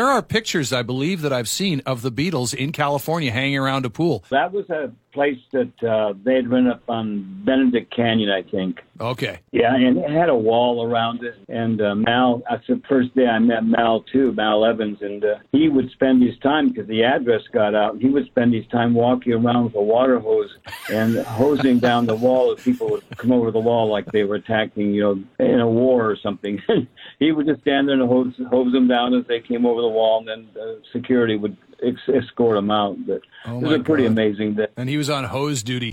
There are pictures, I believe, that I've seen of the Beatles in California hanging around a pool. That was a place that uh, they had run up on Benedict Canyon, I think. Okay. Yeah, and it had a wall around it. And uh, Mal, that's the first day I met Mal too, Mal Evans, and uh, he would spend his time because the address got out. He would spend his time walking around with a water hose and hosing down the wall as people would come over the wall like they were attacking, you know, in a war or something. he would just stand there and hose, hose them down as they came over the wall, and then uh, security would escort him out. But Oh it was a pretty God. amazing day. And he was on hose duty.